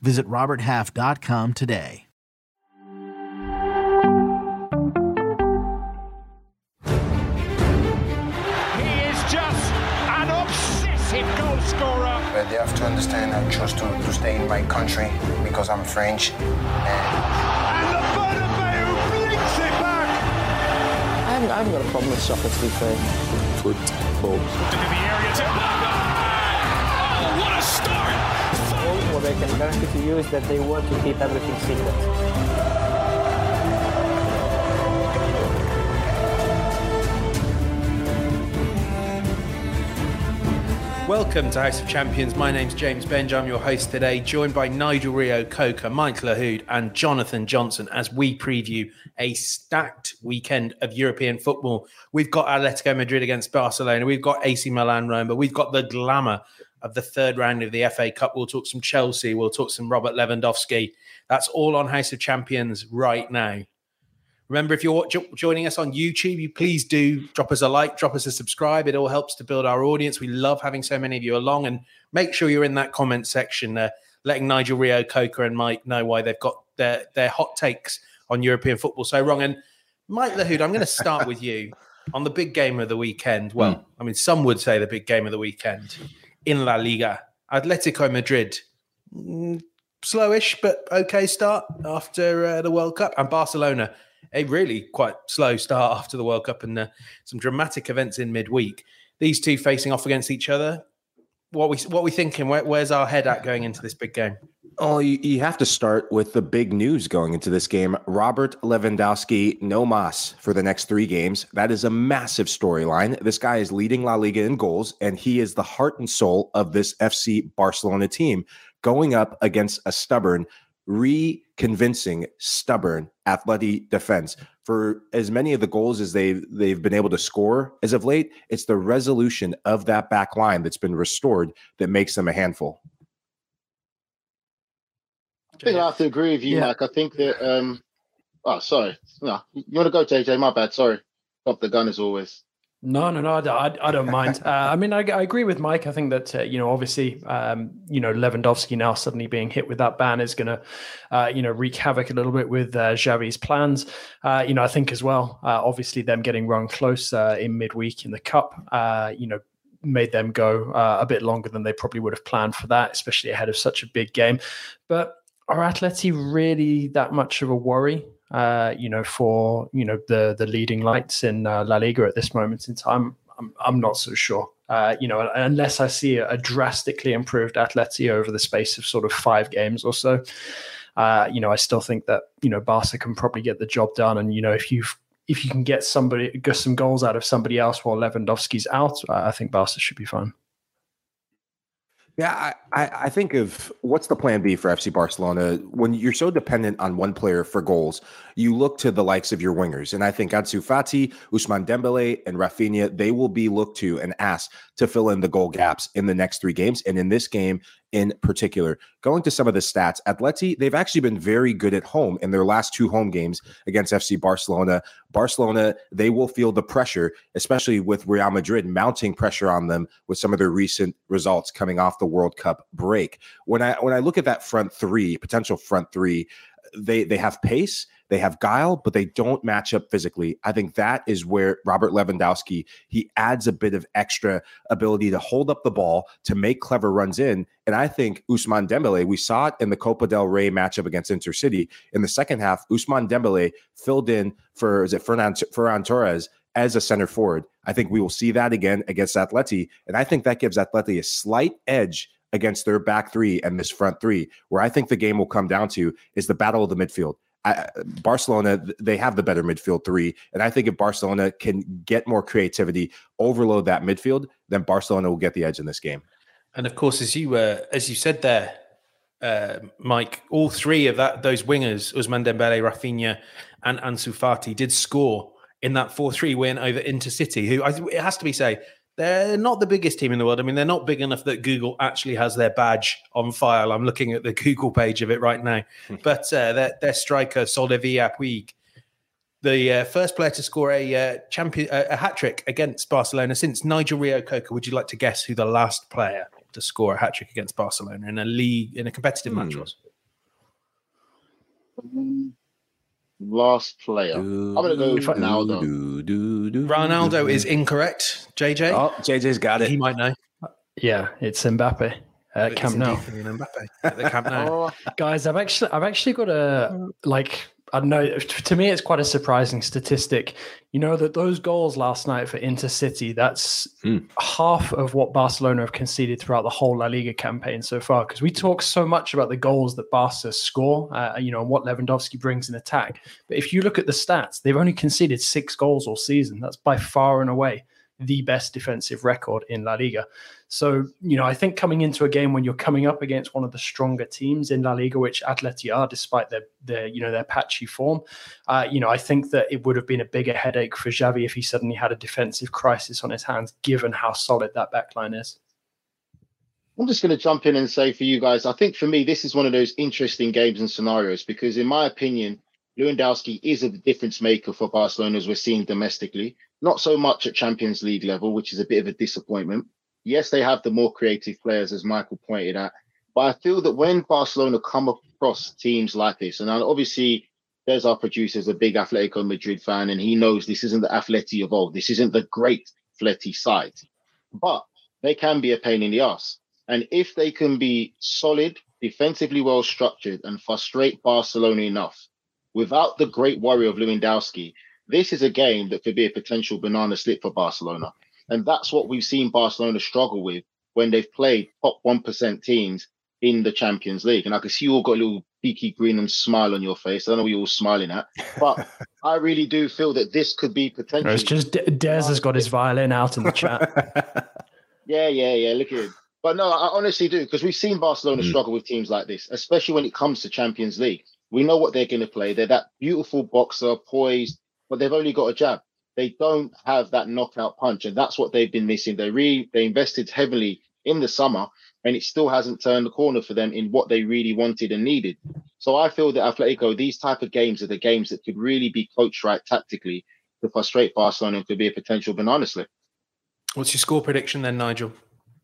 Visit RobertHalf.com today. He is just an obsessive goal scorer. But they have to understand I chose to, to stay in my country because I'm French. And And the Bernabeu blinks it back. I haven't, I haven't got a problem with soccer, to be fair. Football. Into the area to Oh, what a start! What I can guarantee to you is that they want to keep everything secret. Welcome to House of Champions. My name's James Benge. I'm your host today, joined by Nigel Reo-Coker, Mike Lahoud, and Jonathan Johnson as we preview a stacked weekend of European football. We've got Atletico Madrid against Barcelona, we've got AC Milan Roma, we've got the glamour of the third round of the FA Cup. We'll talk some Chelsea, we'll talk some Robert Lewandowski. That's all on House of Champions right now. Remember, if you're jo- joining us on YouTube, you please do drop us a like, drop us a subscribe. It all helps to build our audience. We love having so many of you along, and make sure you're in that comment section, uh, letting Nigel Reo, Coker, and Mike know why they've got their their hot takes on European football so wrong. And Mike Lahoud, I'm going to start with you on the big game of the weekend. Well, I mean, some would say the big game of the weekend in La Liga, Atletico Madrid. Mm, slowish but okay start after uh, the World Cup, and Barcelona a really quite slow start after the World Cup and uh, some dramatic events in midweek. These two facing off against each other. What we what we thinking? Where, where's our head at going into this big game? Oh, you, you have to start with the big news going into this game. Robert Lewandowski, no mas for the next three games. That is a massive storyline. This guy is leading La Liga in goals, and he is the heart and soul of this FC Barcelona team going up against a stubborn, re-convincing, stubborn Atleti defense. For as many of the goals as they've they've been able to score as of late, it's the resolution of that back line that's been restored that makes them a handful. I think I have to agree with you, Yeah. Mike. I think that. um Oh, sorry. No, you want to go, JJ? My bad. Sorry. Up the gun as always. No, no, no, I, don't- I, I don't mind. Uh, I mean, I, I agree with Mike. I think that uh, you know, obviously, um, you know, Lewandowski now suddenly being hit with that ban is going to, uh, you know, wreak havoc a little bit with uh, Xavi's plans. Uh, you know, I think as well, uh, obviously, them getting run close uh, in midweek in the cup, uh, you know, made them go uh, a bit longer than they probably would have planned for that, especially ahead of such a big game. But are Atleti really that much of a worry? Uh, you know, for you know the the leading lights in uh, La Liga at this moment in time. I'm I'm not so sure. Uh, you know, unless I see a, a drastically improved Atleti over the space of sort of five games or so. Uh, you know, I still think that you know Barca can probably get the job done, and you know if you if you can get somebody get some goals out of somebody else while Lewandowski's out, I think Barca should be fine. Yeah, I, I think of what's the plan B for FC Barcelona when you're so dependent on one player for goals. You look to the likes of your wingers, and I think Ansu Fati, Ousmane Dembele, and Rafinha they will be looked to and asked to fill in the goal gaps in the next three games, and in this game in particular. Going to some of the stats, Atleti they've actually been very good at home in their last two home games against FC Barcelona. Barcelona they will feel the pressure, especially with Real Madrid mounting pressure on them with some of their recent results coming off the World Cup break. When I when I look at that front three, potential front three, they they have pace, they have guile, but they don't match up physically. I think that is where Robert Lewandowski he adds a bit of extra ability to hold up the ball to make clever runs in. And I think Ousmane Dembele, we saw it in the Copa del Rey matchup against Intercity in the second half. Ousmane Dembele filled in for is it Fernan, Ferran Torres as a center forward. I think we will see that again against Atleti, and I think that gives Atleti a slight edge against their back three and this front three. Where I think the game will come down to is the battle of the midfield. I, Barcelona, they have the better midfield three, and I think if Barcelona can get more creativity, overload that midfield, then Barcelona will get the edge in this game. And of course, as you uh, as you said there, uh, Mike, all three of that those wingers, Ousmane Dembele, Rafinha, and Ansu Fati, did score in that 4 3 win over Intercity, who I, it has to be say, they're not the biggest team in the world. I mean, they're not big enough that Google actually has their badge on file. I'm looking at the Google page of it right now. but uh, their, their striker, Soldevila Puig, the uh, first player to score a uh, champion a, a hat trick against Barcelona since Nigel Reo-Coker. Would you like to guess who the last player to score a hat trick against Barcelona in a league in a competitive Hmm. match was? Um, Last player. I'm gonna go If I- Ronaldo. Do, do, do, Ronaldo do. is incorrect. JJ, Oh, JJ's got it. he might know. Yeah, it's Mbappe uh, at Camp Nou. Mbappe at the Camp Nou. Oh, Guys, I've actually I've actually got a like I don't know to me it's quite a surprising statistic. You know that those goals last night for Intercity, that's Hmm. half of what Barcelona have conceded throughout the whole La Liga campaign so far. Because we talk so much about the goals that Barca score, uh, you know, and what Lewandowski brings in attack. But if you look at the stats, they've only conceded six goals all season. That's by far and away the best defensive record in La Liga. So, you know, I think coming into a game when you're coming up against one of the stronger teams in La Liga, which Atleti are, despite their their you know their patchy form, uh, you know, I think that it would have been a bigger headache for Xavi if he suddenly had a defensive crisis on his hands, given how solid that backline is. I'm just going to jump in and say for you guys, I think for me, this is one of those interesting games and scenarios because, in my opinion, Lewandowski is a difference maker for Barcelona as we're seeing domestically. Not so much at Champions League level, which is a bit of a disappointment. Yes, they have the more creative players, as Michael pointed out. But I feel that when Barcelona come across teams like this, and obviously there's our producer's a big Atletico Madrid fan, and he knows this isn't the Atleti of old. This isn't the great Atleti side. But they can be a pain in the ass. And if they can be solid, defensively well structured, and frustrate Barcelona enough without the great worry of Lewandowski, this is a game that could be a potential banana slip for Barcelona. And that's what we've seen Barcelona struggle with when they've played top 1% teams in the Champions League. And I can see you all got a little beaky grin and smile on your face. I don't know what you're all smiling at, but I really do feel that this could be potentially. It's just D- Des has got his violin out in the chat. Yeah, yeah, yeah. Look at it. But no, I honestly do because we've seen Barcelona Mm. struggle with teams like this, especially when it comes to Champions League. We know what they're going to play. They're that beautiful boxer, poised, but they've only got a jab. They don't have that knockout punch, and that's what they've been missing. They re they invested heavily in the summer, and it still hasn't turned the corner for them in what they really wanted and needed. So I feel that Atletico, these type of games are the games that could really be coached right tactically to frustrate Barcelona and could be a potential banana slip. What's your score prediction then, Nigel?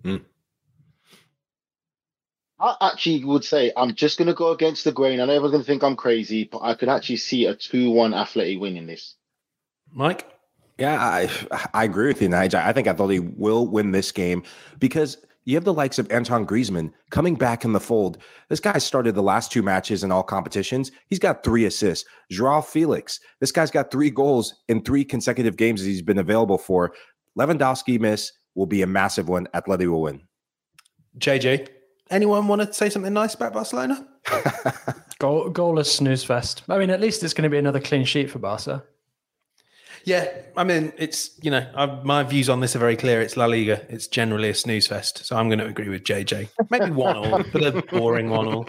Hmm. I actually would say I'm just going to go against the grain. I know everyone's going to think I'm crazy, but I could actually see a 2 1 Athletic winning this. Mike? Yeah, I I agree with you, Nigel. I think Atleti will win this game because you have the likes of Antoine Griezmann coming back in the fold. This guy started the last two matches in all competitions. He's got three assists. Joao Felix, this guy's got three goals in three consecutive games that he's been available for. Lewandowski miss will be a massive one. Atleti will win. JJ? Anyone want to say something nice about Barcelona? Goal, goalless snooze fest. I mean, at least it's going to be another clean sheet for Barca. Yeah, I mean, it's you know, i my views on this are very clear. It's La Liga. It's generally a snooze fest, so I'm going to agree with JJ. Maybe one all, but a boring one all.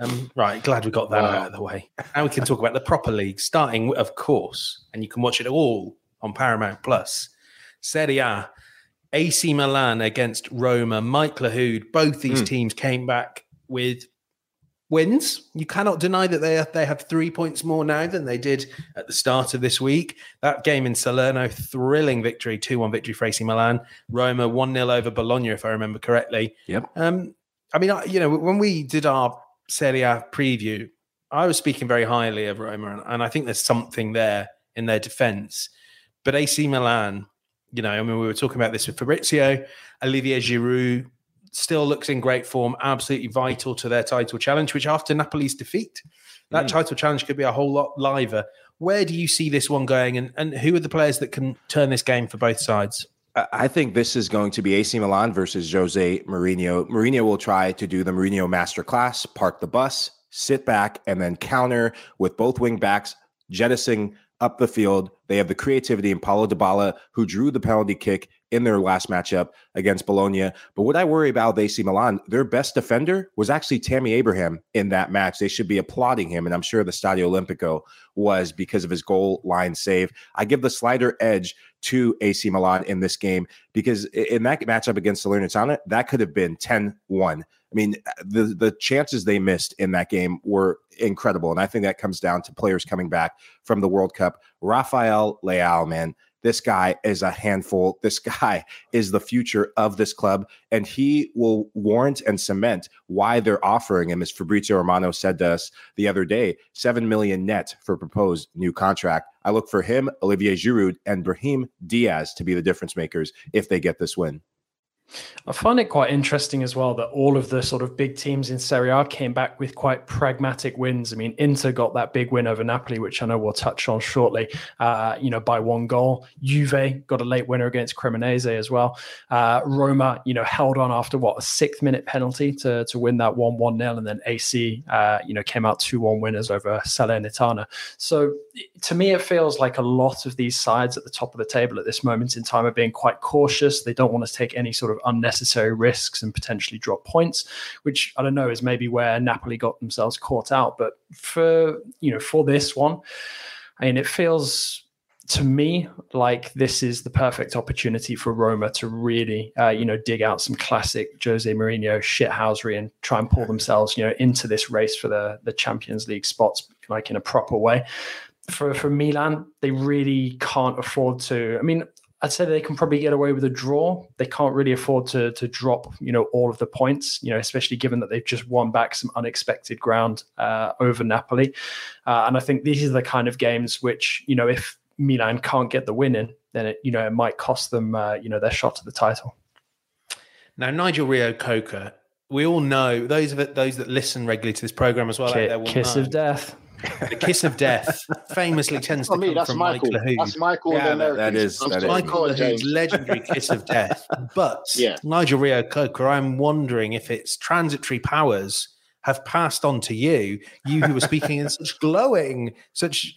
Um, right, glad we got that out of the way. Now we can talk about the proper league, starting of course, and you can watch it all on Paramount Plus. Serie A, AC Milan against Roma. Mike Lahoud. Both these teams came back with wins. You cannot deny that they they have three points more now than they did at the start of this week. That game in Salerno, thrilling victory, two one victory for AC Milan. Roma one 0 over Bologna, if I remember correctly. Yep. Um, I mean, I- you know, when we did our Serie A preview, I was speaking very highly of Roma, and, and I think there's something there in their defense. But AC Milan, you know, I mean, we were talking about this with Fabrizio, Olivier Giroud still looks in great form, absolutely vital to their title challenge, which after Napoli's defeat, that hmm. title challenge could be a whole lot liver. Where do you see this one going, and, and who are the players that can turn this game for both sides? I- I think this is going to be AC Milan versus Jose Mourinho. Mourinho will try to do the Mourinho masterclass, park the bus, sit back, and then counter with both wing backs, jettisoning up the field. They have the creativity in Paulo Dybala, who drew the penalty kick in their last matchup against Bologna. But what I worry about AC Milan, their best defender was actually Tammy Abraham in that match. They should be applauding him, and I'm sure the Stadio Olimpico was because of his goal line save. I give the slider edge to AC Milan in this game because in that matchup against Salernitana, that could have been 10 1. I mean, the the chances they missed in that game were incredible, and I think that comes down to players coming back from the World Cup. Rafael Leão, man, this guy is a handful. This guy is the future of this club, and he will warrant and cement why they're offering him, as Fabrizio Romano said to us the other day, seven million net for proposed new contract. I look for him, Olivier Giroud, and Brahim Diaz to be the difference makers if they get this win. I find it quite interesting as well that all of the sort of big teams in Serie A came back with quite pragmatic wins. I mean, Inter got that big win over Napoli, which I know we'll touch on shortly, uh, you know, by one goal. Juve got a late winner against Cremonese as well. Uh, Roma, you know, held on after what, a sixth minute penalty to, to win that 1 1 0. And then AC, uh, you know, came out 2 1 winners over Salernitana. So to me, it feels like a lot of these sides at the top of the table at this moment in time are being quite cautious. They don't want to take any sort of unnecessary risks and potentially drop points, which I don't know is maybe where Napoli got themselves caught out. But for you know, for this one, I mean, it feels to me like this is the perfect opportunity for Roma to really, uh, you know, dig out some classic Jose Mourinho shithousery and try and pull themselves, you know, into this race for the the Champions League spots, like in a proper way. For for Milan, they really can't afford to. I mean, I'd say they can probably get away with a draw. They can't really afford to to drop, you know, all of the points. You know, especially given that they've just won back some unexpected ground uh, over Napoli. Uh, and I think these are the kind of games which, you know, if Milan can't get the win in, then it, you know, it might cost them, uh, you know, their shot to the title. Now, Nigel Reo-Coker, we all know those of it, those that listen regularly to this program as well. Kiss, kiss of death the kiss of death famously tends to me, come from Michael. Mike Lahoud. That's Michael. Yeah, the that- that is- I'm that is sorry, Michael Colin Lahoud's legendary kiss of death. But Yeah. Nigel Reo-Coker, I'm wondering if its transitory powers have passed on to you, you who were speaking in such glowing, such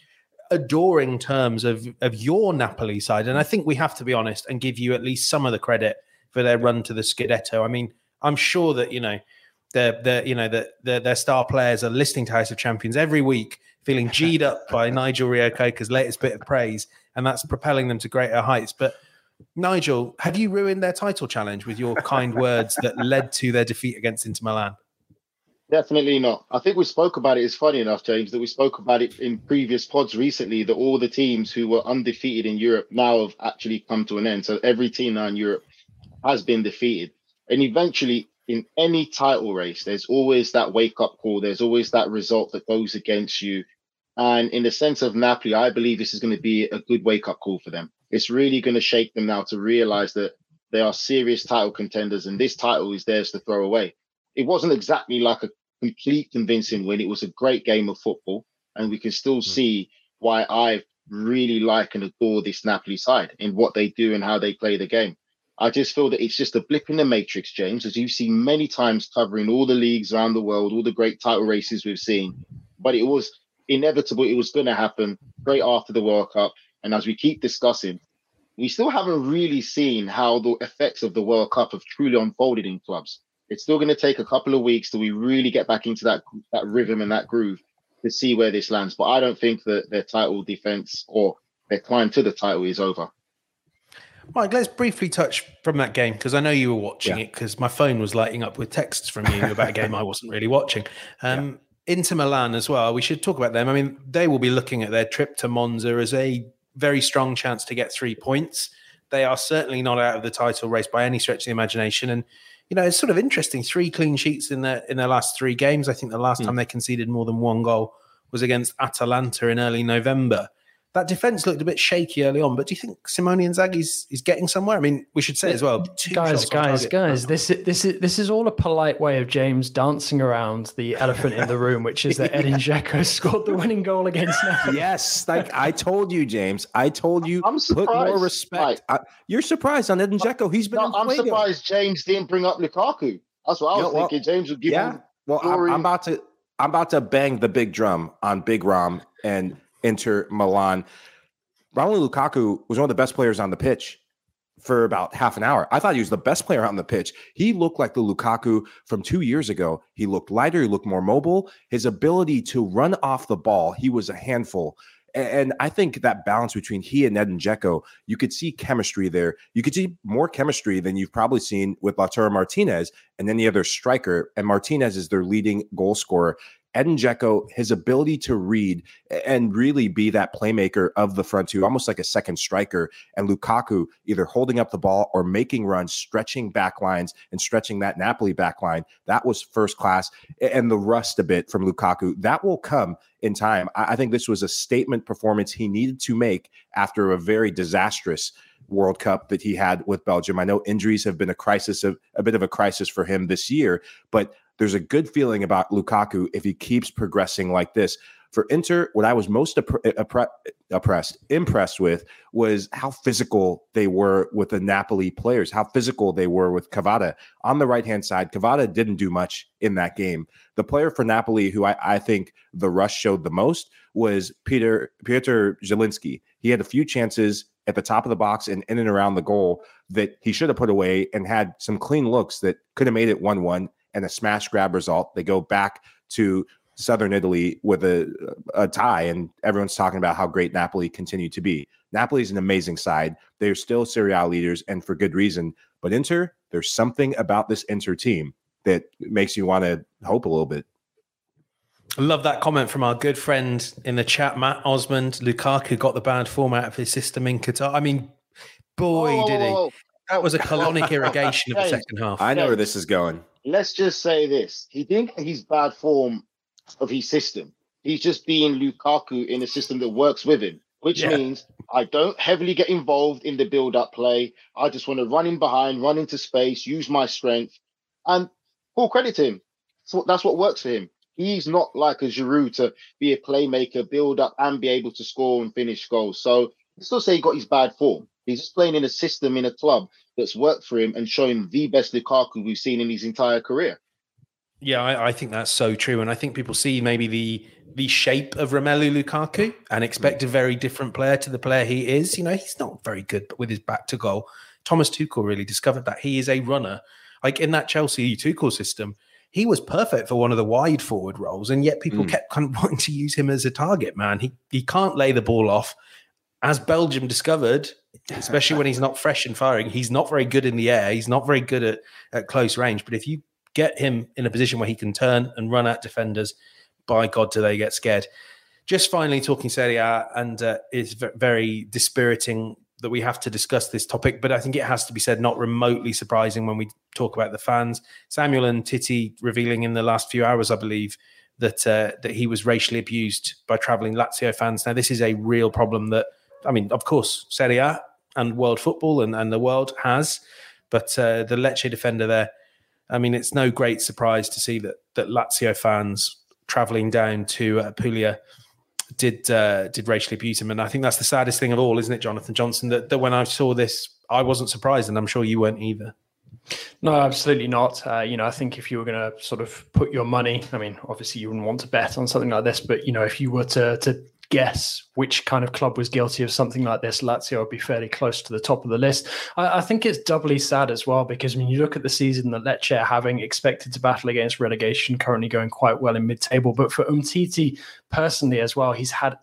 adoring terms of, of your Napoli side. And I think we have to be honest and give you at least some of the credit for their run to the Scudetto. I mean, I'm sure that, you know, their, their you know, that their, their star players are listening to House of Champions every week, feeling G'd up by Nigel Reo-Coker's latest bit of praise, and that's propelling them to greater heights. But Nigel, have you ruined their title challenge with your kind words that led to their defeat against Inter Milan? Definitely not. I think we spoke about it. It's funny enough, James, that we spoke about it in previous pods recently that all the teams who were undefeated in Europe now have actually come to an end. So every team now in Europe has been defeated. And eventually, in any title race, there's always that wake up call. There's always that result that goes against you. And in the sense of Napoli, I believe this is going to be a good wake up call for them. It's really going to shake them now to realize that they are serious title contenders and this title is theirs to throw away. It wasn't exactly like a complete convincing win. It was a great game of football, and we can still hmm. see why I really like and adore this Napoli side in what they do and how they play the game. I just feel that it's just a blip in the matrix, James, as you've seen many times covering all the leagues around the world, all the great title races we've seen. But it was inevitable, it was going to happen straight after the World Cup. And as we keep discussing, we still haven't really seen how the effects of the World Cup have truly unfolded in clubs. It's still going to take a couple of weeks till we really get back into that that rhythm and that groove to see where this lands. But I don't think that their title defense or their climb to the title is over. Mike, let's briefly touch from that game because I know you were watching Yeah. it because my phone was lighting up with texts from you about a game I wasn't really watching. Um, Inter Milan as well. We should talk about them. I mean, they will be looking at their trip to Monza as a very strong chance to get three points. They are certainly not out of the title race by any stretch of the imagination. And you know, it's sort of interesting. Three clean sheets in their in their last three games. I think the last time they conceded more than one goal was against Atalanta in early November. That defense looked a bit shaky early on, but do you think Simone Inzaghi's is getting somewhere? I mean, we should say as well, guys, guys, target. guys. This is this is this is all a polite way of James dancing around the elephant in the room, which is that Edin Dzeko scored the winning goal against Napoli. Yes, like I told you, James. I told you. I'm put more surprised, respect. I, you're surprised on Edin Dzeko. He's been. No, I'm Fuego. surprised James didn't bring up Lukaku. That's what I Yeah, was well, thinking. James would give Yeah. him Well, I'm. I'm about to. I'm about to bang the big drum on Big Rom, and Inter Milan. Romelu Lukaku was one of the best players on the pitch for about half an hour. I thought he was the best player on the pitch. He looked like the Lukaku from two years ago. He looked lighter, he looked more mobile. His ability to run off the ball, he was a handful. And I think that balance between he and Edin Dzeko, you could see chemistry there. You could see more chemistry than you've probably seen with Lautaro Martinez and any other striker. And Martinez is their leading goal scorer. Edin Dzeko, his ability to read and really be that playmaker of the front two, almost like a second striker, and Lukaku either holding up the ball or making runs, stretching back lines and stretching that Napoli back line, that was first class. And the rust a bit from Lukaku, that will come in time. I think this was a statement performance he needed to make after a very disastrous World Cup that he had with Belgium. I know injuries have been a crisis of a bit of a crisis for him this year, but there's a good feeling about Lukaku if he keeps progressing like this. For Inter, what I was most eh, eh, oppressed, impressed with was how physical they were with the Napoli players, how physical they were with Kvara. On the right hand side, Kvara didn't do much in that game. The player for Napoli who I, I think the rush showed the most was Peter Peter Zielinski. He had a few chances at the top of the box and in and around the goal that he should have put away and had some clean looks that could have made it 1 1 and a smash grab result. They go back to southern Italy with a, a tie, and everyone's talking about how great Napoli continue to be. Napoli is an amazing side. They're still Serie A leaders, and for good reason. But Inter, there's something about this Inter team that makes you want to hope a little bit. I love that comment from our good friend in the chat, Matt Osmond. Lukaku got the bad form out of his system in Qatar. I mean, boy, whoa, did he. Whoa, whoa. That was a colonic irrigation of the second half. I know where this is going let's just say this: he didn't get his bad form of his system. He's just being Lukaku in a system that works with him, which yeah. means I don't heavily get involved in the build-up play. I just want to run in behind, run into space, use my strength, and full credit to him. So that's what works for him. He's not like a Giroud to be a playmaker, build up, and be able to score and finish goals. So I still say he got his bad form. He's just playing in a system in a club that's worked for him and showing the best Lukaku we've seen in his entire career. Yeah, I, I, think that's so true, and I think people see maybe the the shape of Romelu Lukaku and expect a very different player to the player he is. You know, he's not very good with his back to goal. Thomas Tuchel really discovered that he is a runner. Like in that Chelsea Tuchel system, he was perfect for one of the wide forward roles, and yet people mm. kept kind of wanting to use him as a target man. He he can't lay the ball off as Belgium discovered, especially when he's not fresh and firing, he's not very good in the air. He's not very good at, at close range. But if you get him in a position where he can turn and run at defenders, by God, do they get scared? Just finally talking Serie A, and uh, it's very dispiriting that we have to discuss this topic, but I think it has to be said, not remotely surprising when we talk about the fans. Samuel Umtiti revealing in the last few hours, I believe, that uh, that he was racially abused by traveling Lazio fans. Now, this is a real problem that I mean, of course, Serie A and world football and, and the world has, but uh, the Lecce defender there, I mean, it's no great surprise to see that that Lazio fans traveling down to uh, Puglia did uh, did racially abuse him, and I think that's the saddest thing of all, isn't it, Jonathan Johnson? That, that when I saw this, I wasn't surprised, and I'm sure you weren't either. No, absolutely not. Uh, you know, I think if you were going to sort of put your money, I mean, obviously you wouldn't want to bet on something like this, but you know, if you were to to guess which kind of club was guilty of something like this, Lazio would be fairly close to the top of the list. I, I think it's doubly sad as well because when you look at the season that Lecce are having, expected to battle against relegation, currently going quite well in mid-table. But for Umtiti personally as well, he's had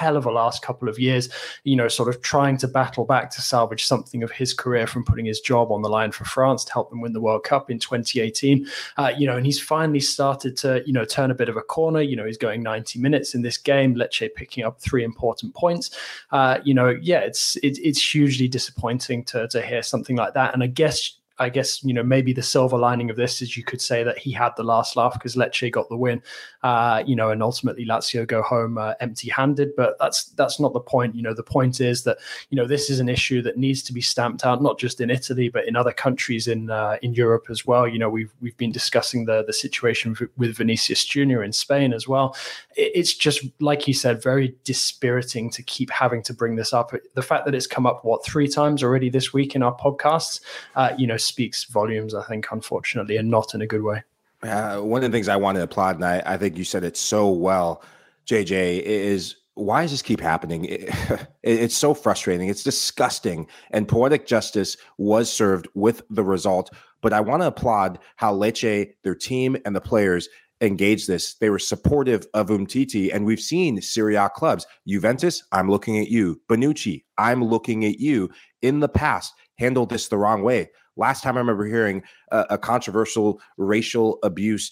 hell of a last couple of years, you know, sort of trying to battle back to salvage something of his career from putting his job on the line for France to help them win the World Cup in 2018. Uh, you know, and he's finally started to, you know, turn a bit of a corner. You know, he's going 90 minutes in this game, Lecce picking up three important points. Uh, you know, yeah, it's it, it's hugely disappointing to to hear something like that. And I guess I guess you know maybe the silver lining of this is you could say that he had the last laugh because Lecce got the win, uh, you know, and ultimately Lazio go home uh, empty-handed. But that's that's not the point. You know, the point is that you know this is an issue that needs to be stamped out, not just in Italy but in other countries in uh, in Europe as well. You know, we've we've been discussing the the situation with Vinicius Junior in Spain as well. It's just like you said, very dispiriting to keep having to bring this up. The fact that it's come up what three times already this week in our podcasts, uh, you know speaks volumes, I think, unfortunately, and not in a good way. Uh, one of the things I want to applaud, and I, I think you said it so well, JJ, is why does this keep happening? It, it's so frustrating. It's disgusting. And poetic justice was served with the result. But I want to applaud how Lecce, their team, and the players engaged this. They were supportive of Umtiti, and we've seen Serie A clubs. Juventus, I'm looking at you. Bonucci, I'm looking at you. In the past, handled this the wrong way. Last time I remember hearing a, a controversial racial abuse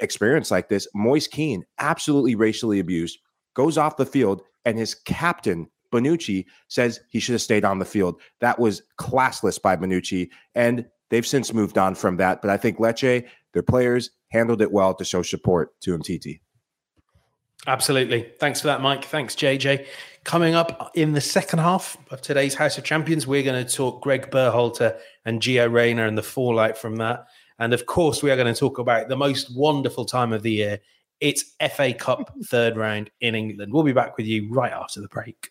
experience like this, Moise Kean, absolutely racially abused, goes off the field, and his captain Bonucci says he should have stayed on the field. That was classless by Bonucci, and they've since moved on from that. But I think Lecce, their players, handled it well to show support to Umtiti. Absolutely. Thanks for that, Mike. Thanks, JJ. Coming up in the second half of today's House of Champions, we're going to talk Greg Berhalter and Gio Reyna and the fallout from that. And of course, we are going to talk about the most wonderful time of the year. It's FA Cup third round in England. We'll be back with you right after the break.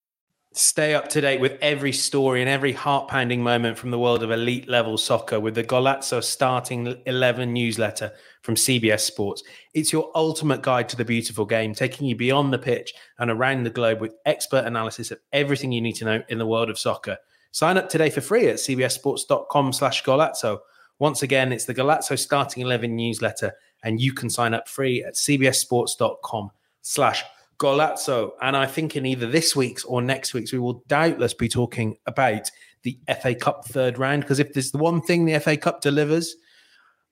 Stay up to date with every story and every heart pounding moment from the world of elite level soccer with the Golazo Starting 11 newsletter from CBS Sports. It's your ultimate guide to the beautiful game, taking you beyond the pitch and around the globe with expert analysis of everything you need to know in the world of soccer. Sign up today for free at cbssports.com slash Golazo. Once again, it's the Golazo Starting 11 newsletter, and you can sign up free at cbssports.com slash Golazo. And I think in either this week's or next week's, we will doubtless be talking about the FA Cup third round. Because if there's the one thing the FA Cup delivers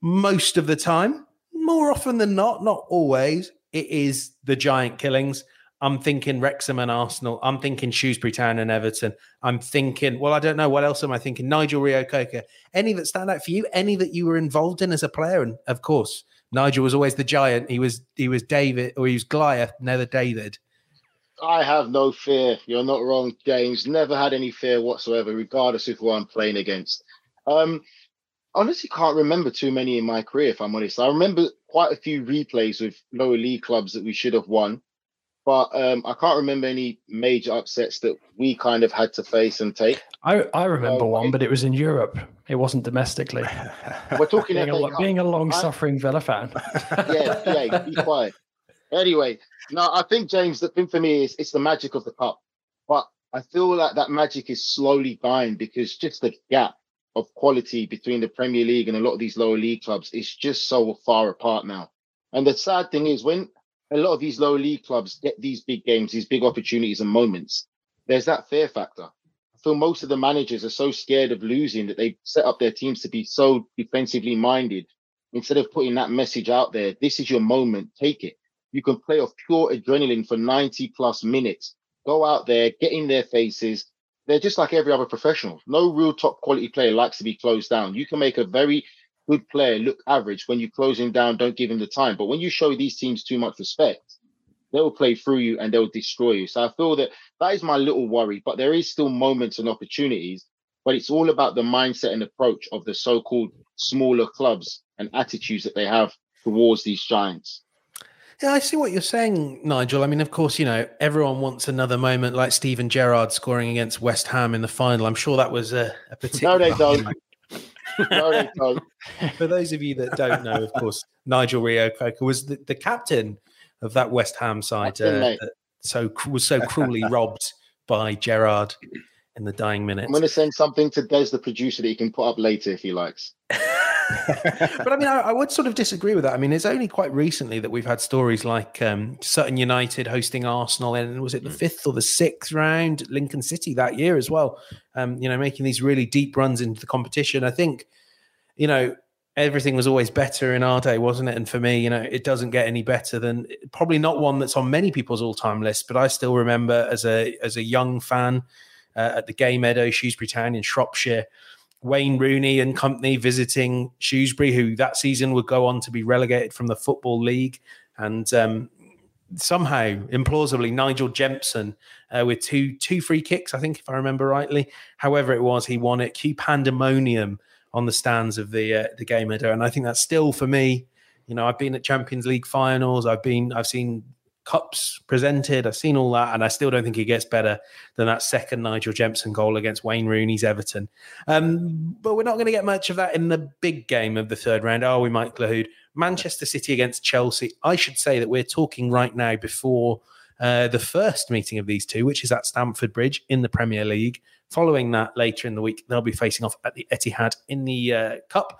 most of the time, more often than not, not always, it is the giant killings. I'm thinking Wrexham and Arsenal. I'm thinking Shrewsbury Town and Everton. I'm thinking, well, I don't know. What else am I thinking? Nigel Reo-Coker. Any that stand out for you? Any that you were involved in as a player? And of course, Nigel was always the giant. He was he was David or he was Goliath, never David. I have no fear. You're not wrong, James. Never had any fear whatsoever, regardless of who I'm playing against. Um, honestly, can't remember too many in my career. If I'm honest, I remember quite a few replays with lower league clubs that we should have won, but um, I can't remember any major upsets that we kind of had to face and take. I, I remember um, one, but it was in Europe. It wasn't domestically. We're talking being, a, being a long-suffering Villa fan. yeah, yeah, be quiet. Anyway, no, I think James. The thing for me is it's the magic of the cup, but I feel like that magic is slowly dying because just the gap of quality between the Premier League and a lot of these lower league clubs is just so far apart now. And the sad thing is when a lot of these lower league clubs get these big games, these big opportunities and moments, there's that fear factor I feel most of the managers are so scared of losing that they set up their teams to be so defensively minded instead of putting that message out there. This is your moment. Take it. You can play off pure adrenaline for 90 plus minutes. Go out there, get in their faces. They're just like every other professional. No real top quality player likes to be closed down. You can make a very good player look average when you close him down, don't give him the time. But when you show these teams too much respect, they'll play through you and they'll destroy you. So I feel that that is my little worry, but there is still moments and opportunities, but it's all about the mindset and approach of the so-called smaller clubs and attitudes that they have towards these giants. Yeah, I see what you're saying, Nigel. I mean, of course, you know, everyone wants another moment like Steven Gerrard scoring against West Ham in the final. I'm sure that was a, a particular. No, they don't. no. For those of you that don't know, of course, Nigel Reo-Coker was the, the captain of that West Ham side. Uh, so was so cruelly robbed by Gerrard in the dying minutes. I'm going to send something to Des, the producer, that he can put up later if he likes. but I mean, I, I, would sort of disagree with that. I mean, it's only quite recently that we've had stories like um, Sutton United hosting Arsenal, and was it the mm. fifth or the sixth round? Lincoln City that year as well. Um, you know, making these really deep runs into the competition. I think, you know, everything was always better in our day, wasn't it? And for me, you know, it doesn't get any better than probably not one that's on many people's all-time list, but I still remember as a as a young fan uh, at the Gay Meadow, Shrewsbury Town in Shropshire, Wayne Rooney and company visiting Shrewsbury, who that season would go on to be relegated from the Football League, and um, somehow, implausibly, Nigel Jemson uh, with two two free kicks, I think, if I remember rightly. However, it was he won it. Cue pandemonium on the stands of the uh, the game and I think that's still for me. You know, I've been at Champions League finals. I've been, I've seen cups presented. I've seen all that, and I still don't think he gets better than that second Nigel Jemson goal against Wayne Rooney's Everton. Um, but we're not going to get much of that in the big game of the third round, are we, Mike Lahoud? Manchester City against Chelsea. I should say that we're talking right now before uh, the first meeting of these two, which is at Stamford Bridge in the Premier League. Following that, later in the week, they'll be facing off at the Etihad in the uh, Cup.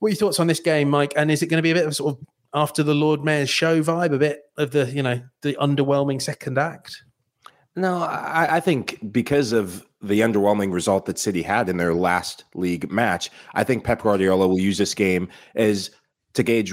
What are your thoughts on this game, Mike? And is it going to be a bit of sort of after the Lord Mayor's show vibe, a bit of the you know the underwhelming second act? No, I, I, think because of the underwhelming result that City had in their last league match, I think Pep Guardiola will use this game as to gauge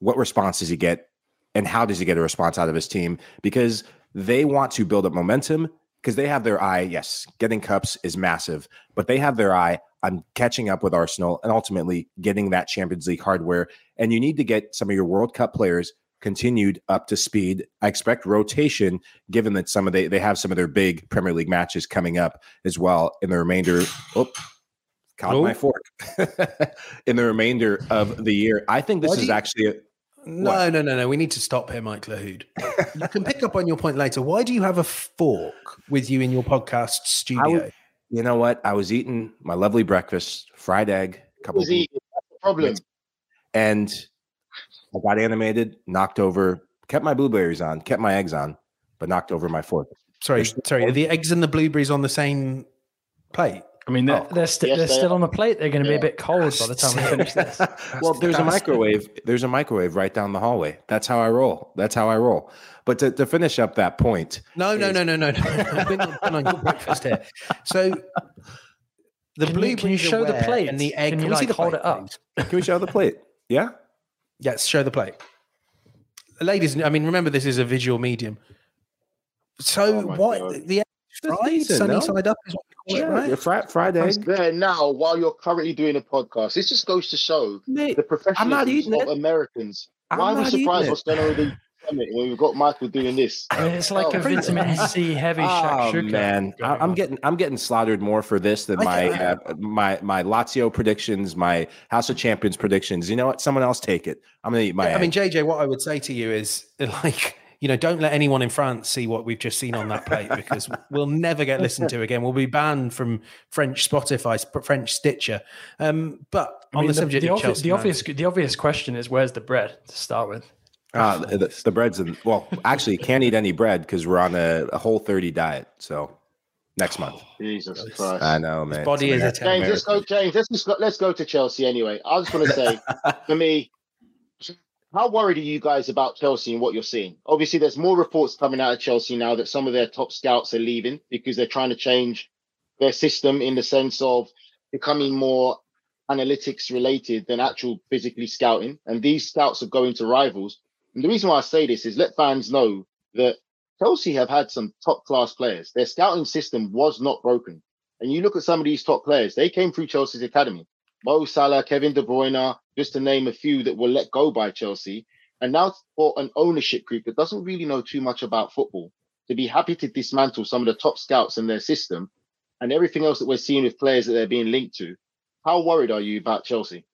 what response does he get and how does he get a response out of his team because they want to build up momentum because they have their eye. Yes, getting cups is massive, but they have their eye on catching up with Arsenal and ultimately getting that Champions League hardware. And you need to get some of your World Cup players continued up to speed. I expect rotation, given that some of they they have some of their big Premier League matches coming up as well in the remainder. Oh, caught my oh. fork in the remainder of the year. I think this Why is you, actually a no, what? no, no, no. We need to stop here, Mike Lahoud. you can pick up on your point later. Why do you have a fork with you in your podcast studio? you know what? I was eating my lovely breakfast, fried egg, couple was eating. problem. And I got animated, knocked over, kept my blueberries on, kept my eggs on, but knocked over my fork. Sorry, sorry. Are the eggs and the blueberries on the same plate? I mean, they're, oh, they're, st- yes, they're they still are. on the plate. They're going to yeah. be a bit cold by the time we finish this. well, there's a microwave. There's a microwave right down the hallway. That's how I roll. That's how I roll. But to, to finish up that point. No, is... no, no, no, no, no. I've been on your breakfast here. So the blue. Can you show the plate and the egg? Can you like hold plate, it up? Can we show the plate? Yeah. Yes, show the plate. Ladies, I mean, remember this is a visual medium. So oh what God. the fried sunny no? side up is what you call yeah, it, right? Fried, fried egg. There now, while you're currently doing a podcast, this just goes to show Mate, the professionalism of it. Americans. I'm Why are we surprised what's going on with the when we've got Michael doing this. It's like oh, a vitamin C heavy oh, man, I'm getting I'm getting slaughtered more for this than my uh, my my Lazio predictions, my House of Champions predictions. You know what? Someone else take it. I'm gonna eat my. I mean, JJ, what I would say to you is like you know, don't let anyone in France see what we've just seen on that plate because we'll never get listened to again. We'll be banned from French Spotify, French Stitcher. Um, but I on mean, the, subject the, of Chelsea, the obvious, the obvious question is, where's the bread to start with? Uh, the, the bread's in, well, actually, can't eat any bread because we're on a, a whole 30 diet. So next month. Jesus Christ. I know, man. His body is a James, let's go, James. Let's, just go, let's go to Chelsea anyway. I just want to say, for me, how worried are you guys about Chelsea and what you're seeing? Obviously, there's more reports coming out of Chelsea now that some of their top scouts are leaving because they're trying to change their system in the sense of becoming more analytics related than actual physically scouting. And these scouts are going to rivals. And the reason why I say this is let fans know that Chelsea have had some top class players. Their scouting system was not broken. And you look at some of these top players, they came through Chelsea's academy. Mo Salah, Kevin De Bruyne, just to name a few that were let go by Chelsea. And now for an ownership group that doesn't really know too much about football to be happy to dismantle some of the top scouts in their system and everything else that we're seeing with players that they're being linked to. How worried are you about Chelsea?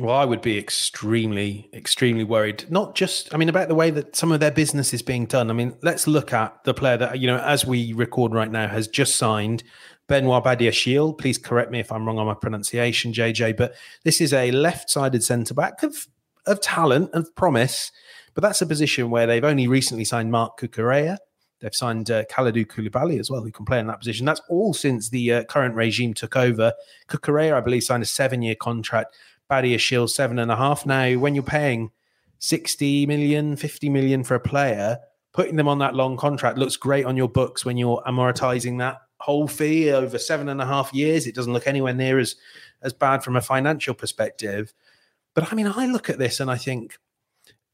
Well, I would be extremely, extremely worried. Not just, I mean, about the way that some of their business is being done. I mean, let's look at the player that, you know, as we record right now, has just signed Benoit Badiashile. Please correct me if I'm wrong on my pronunciation, JJ. But this is a left-sided centre back of of talent of promise. But that's a position where they've only recently signed Marc Cucurella. They've signed uh, Kalidou Koulibaly as well, who can play in that position. That's all since the uh, current regime took over. Cucurella, I believe, signed a seven-year contract. Badiashile, seven and a half. Now, when you're paying 60 million, 50 million for a player, putting them on that long contract looks great on your books when you're amortizing that whole fee over seven and a half years. It doesn't look anywhere near as as bad from a financial perspective. But I mean, I look at this and I think,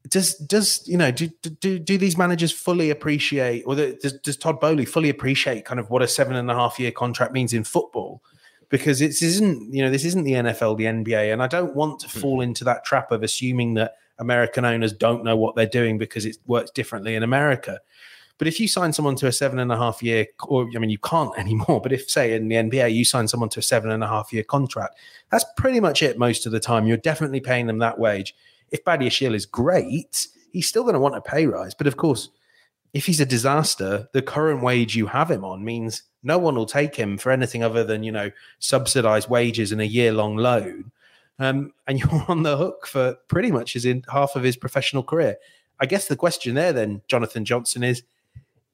does does you know do do do these managers fully appreciate, or does, does Todd Boehly fully appreciate kind of what a seven and a half year contract means in football? Because it isn't you know this isn't the NFL, the NBA, and I don't want to hmm. fall into that trap of assuming that American owners don't know what they're doing because it works differently in America. But if you sign someone to a seven and a half year, or I mean, you can't anymore, but if, say, in the NBA, you sign someone to a seven and a half year contract, that's pretty much it most of the time. You're definitely paying them that wage. If Badiashile is great, he's still going to want a pay rise. But of course, if he's a disaster, the current wage you have him on means no one will take him for anything other than, you know, subsidized wages and a year long loan. Um, and you're on the hook for pretty much his in half of his professional career. I guess the question there then, Jonathan Johnson, is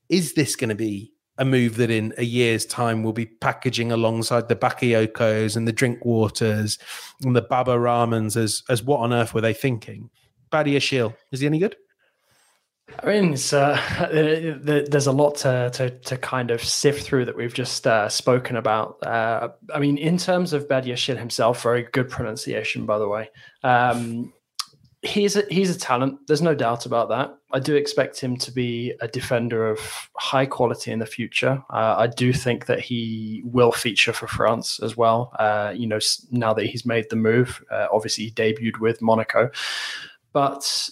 is this going to be a move that in a year's time will be packaging alongside the Bakayokos and the Drinkwaters and the Baba Rahmans as as what on earth were they thinking? Badiashile, is he any good? I mean, it's, uh, there's a lot to, to, to kind of sift through that we've just uh, spoken about. Uh, I mean, in terms of Badiashile himself, very good pronunciation, by the way. Um, he's a, he's a talent. There's no doubt about that. I do expect him to be a defender of high quality in the future. Uh, I do think that he will feature for France as well. Uh, you know, now that he's made the move, uh, obviously he debuted with Monaco, but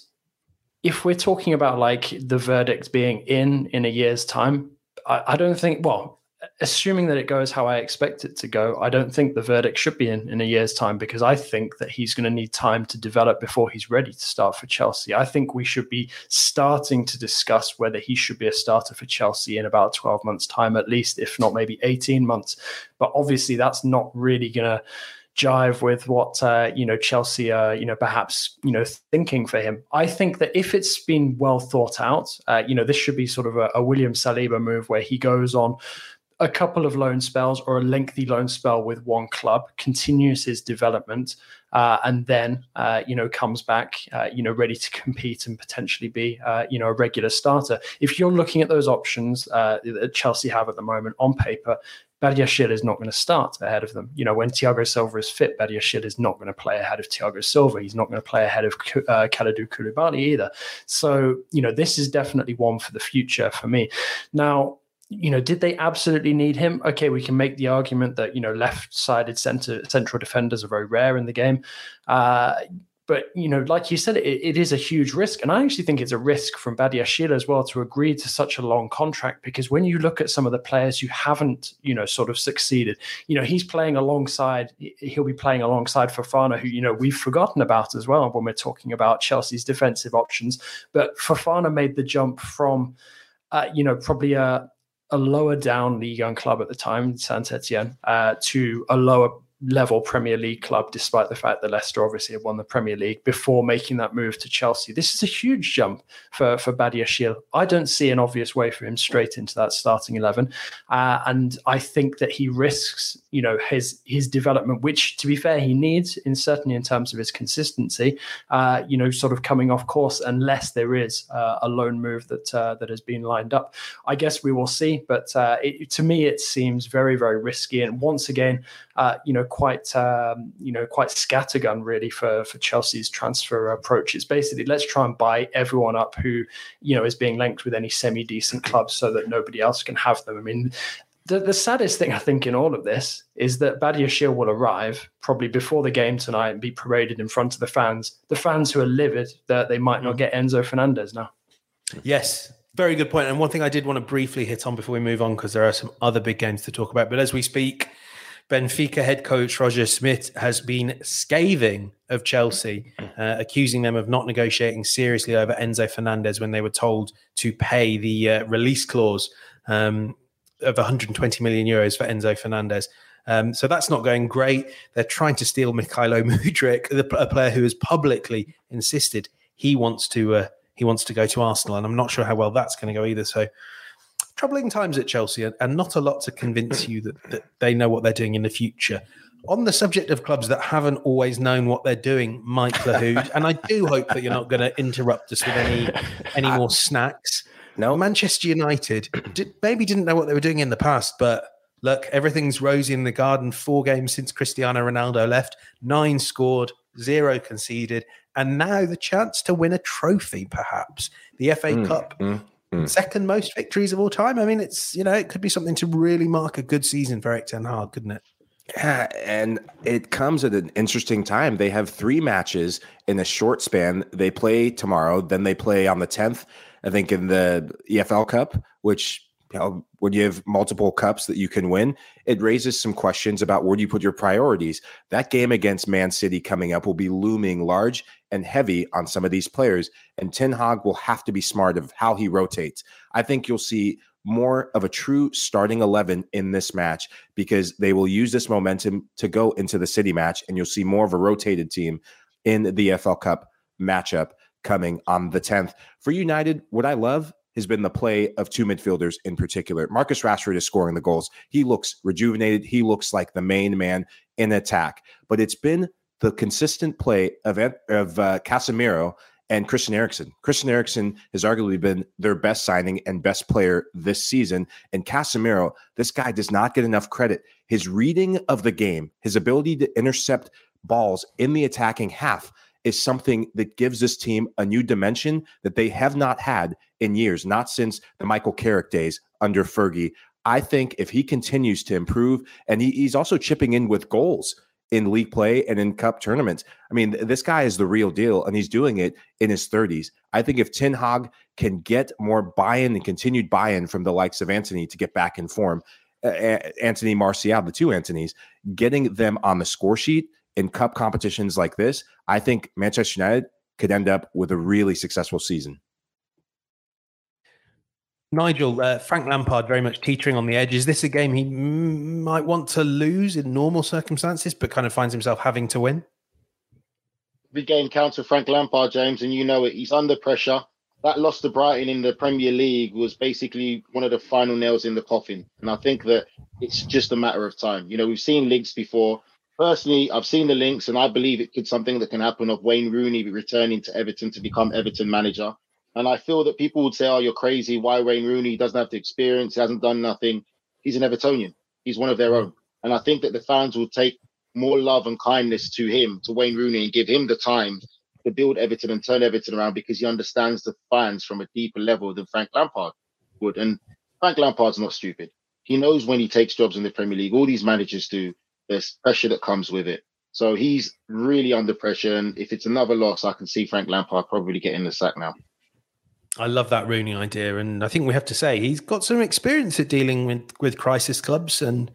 if we're talking about like the verdict being in in a year's time, I, I don't think. Well, assuming that it goes how I expect it to go, I don't think the verdict should be in in a year's time because I think that he's going to need time to develop before he's ready to start for Chelsea. I think we should be starting to discuss whether he should be a starter for Chelsea in about 12 months' time, at least, if not maybe 18 months. But obviously, that's not really going to jive with what uh, you know Chelsea are you know perhaps you know thinking for him. I think that if it's been well thought out, uh, you know this should be sort of a, a William Saliba move where he goes on a couple of loan spells or a lengthy loan spell with one club, continues his development, uh, and then uh, you know comes back, uh, you know, ready to compete and potentially be uh, you know a regular starter. If you're looking at those options uh, that Chelsea have at the moment on paper, Badiashile is not going to start ahead of them. You know, when Thiago Silva is fit, Badiashile is not going to play ahead of Thiago Silva. He's not going to play ahead of uh, Kalidou Koulibaly either. So, you know, this is definitely one for the future for me. Now, you know, did they absolutely need him? Okay, we can make the argument that you know left-sided center central defenders are very rare in the game. Uh, but you know, like you said, it, it is a huge risk, and I actually think it's a risk from Badiashile as well to agree to such a long contract because when you look at some of the players who haven't, you know, sort of succeeded, you know, he's playing alongside. He'll be playing alongside Fofana, who you know we've forgotten about as well when we're talking about Chelsea's defensive options. But Fofana made the jump from, uh, you know, probably a a lower down league 1 club at the time, Saint Etienne, uh, to a lower level Premier League club, despite the fact that Leicester obviously have won the Premier League before making that move to Chelsea. This is a huge jump for for Badiashile. I don't see an obvious way for him straight into that starting eleven, uh, and I think that he risks, you know, his his development, which to be fair he needs, in certainly in terms of his consistency, uh, you know, sort of coming off course unless there is uh, a loan move that uh, that has been lined up. I guess we will see, but uh, it, to me it seems very very risky, and once again, uh, you know quite um, you know quite scattergun really for for Chelsea's transfer approach. It's basically let's try and buy everyone up who you know is being linked with any semi decent clubs so that nobody else can have them. I mean. The, the saddest thing I think in all of this is that Badiashile will arrive probably before the game tonight and be paraded in front of the fans. The fans who are livid that they might not mm. get Enzo Fernandez now. Yes, very good point. And one thing I did want to briefly hit on before we move on, because there are some other big games to talk about. But as we speak, Benfica head coach Roger Schmidt has been scathing of Chelsea, uh, accusing them of not negotiating seriously over Enzo Fernandez when they were told to pay the uh, release clause um, of 120 million euros for Enzo Fernandez. Um, so that's not going great. They're trying to steal Mykhailo Mudryk, a player who has publicly insisted he wants to uh, he wants to go to Arsenal, and I'm not sure how well that's going to go either. So troubling times at Chelsea and not a lot to convince you that, that they know what they're doing in the future. On the subject of clubs that haven't always known what they're doing, Mike Lahoud, and I do hope that you're not going to interrupt us with any any more snacks. No, Manchester United did, maybe didn't know what they were doing in the past, but look, everything's rosy in the garden. Four games since Cristiano Ronaldo left, nine scored, zero conceded, and now the chance to win a trophy, perhaps the FA mm, Cup. Mm. Mm. Second most victories of all time. I mean, it's you know it could be something to really mark a good season for Erik Ten Hag, couldn't it? Yeah, and it comes at an interesting time. They have three matches in a short span. They play tomorrow, then they play on the 10th, I think, in the EFL Cup, which you know, when you have multiple cups that you can win, it raises some questions about where do you put your priorities. That game against Man City coming up will be looming large and heavy on some of these players, and Ten Hag will have to be smart of how he rotates. I think you'll see more of a true starting 11 in this match because they will use this momentum to go into the city match and you'll see more of a rotated team in the FL Cup matchup coming on the 10th. For United, what I love has been the play of two midfielders in particular. Marcus Rashford is scoring the goals. He looks rejuvenated. He looks like the main man in attack. But it's been the consistent play of, of uh, Casemiro and Christian Eriksen. Christian Eriksen has arguably been their best signing and best player this season. And Casemiro, this guy does not get enough credit. His reading of the game, his ability to intercept balls in the attacking half is something that gives this team a new dimension that they have not had in years, not since the Michael Carrick days under Fergie. I think if he continues to improve, and he, he's also chipping in with goals in league play and in cup tournaments. I mean, this guy is the real deal, and he's doing it in his 30s. I think if Ten Hag can get more buy-in and continued buy-in from the likes of Antony to get back in form, uh, Anthony Martial, the two Anthony's, getting them on the score sheet in cup competitions like this, I think Manchester United could end up with a really successful season. Nigel, uh, Frank Lampard very much teetering on the edge. Is this a game he m- might want to lose in normal circumstances, but kind of finds himself having to win? Big game Frank Lampard, James, and you know it. He's under pressure. That loss to Brighton in the Premier League was basically one of the final nails in the coffin. And I think that it's just a matter of time. You know, we've seen links before. Personally, I've seen the links, and I believe it could something that can happen of Wayne Rooney returning to Everton to become Everton manager. And I feel that people would say, oh, you're crazy. Why Wayne Rooney? He doesn't have the experience. He hasn't done nothing. He's an Evertonian. He's one of their hmm. own. And I think that the fans will take more love and kindness to him, to Wayne Rooney, and give him the time to build Everton and turn Everton around because he understands the fans from a deeper level than Frank Lampard would. And Frank Lampard's not stupid. He knows when he takes jobs in the Premier League. All these managers do. There's pressure that comes with it. So he's really under pressure. And if it's another loss, I can see Frank Lampard probably getting the sack now. I love that Rooney idea, and I think we have to say he's got some experience at dealing with with crisis clubs, and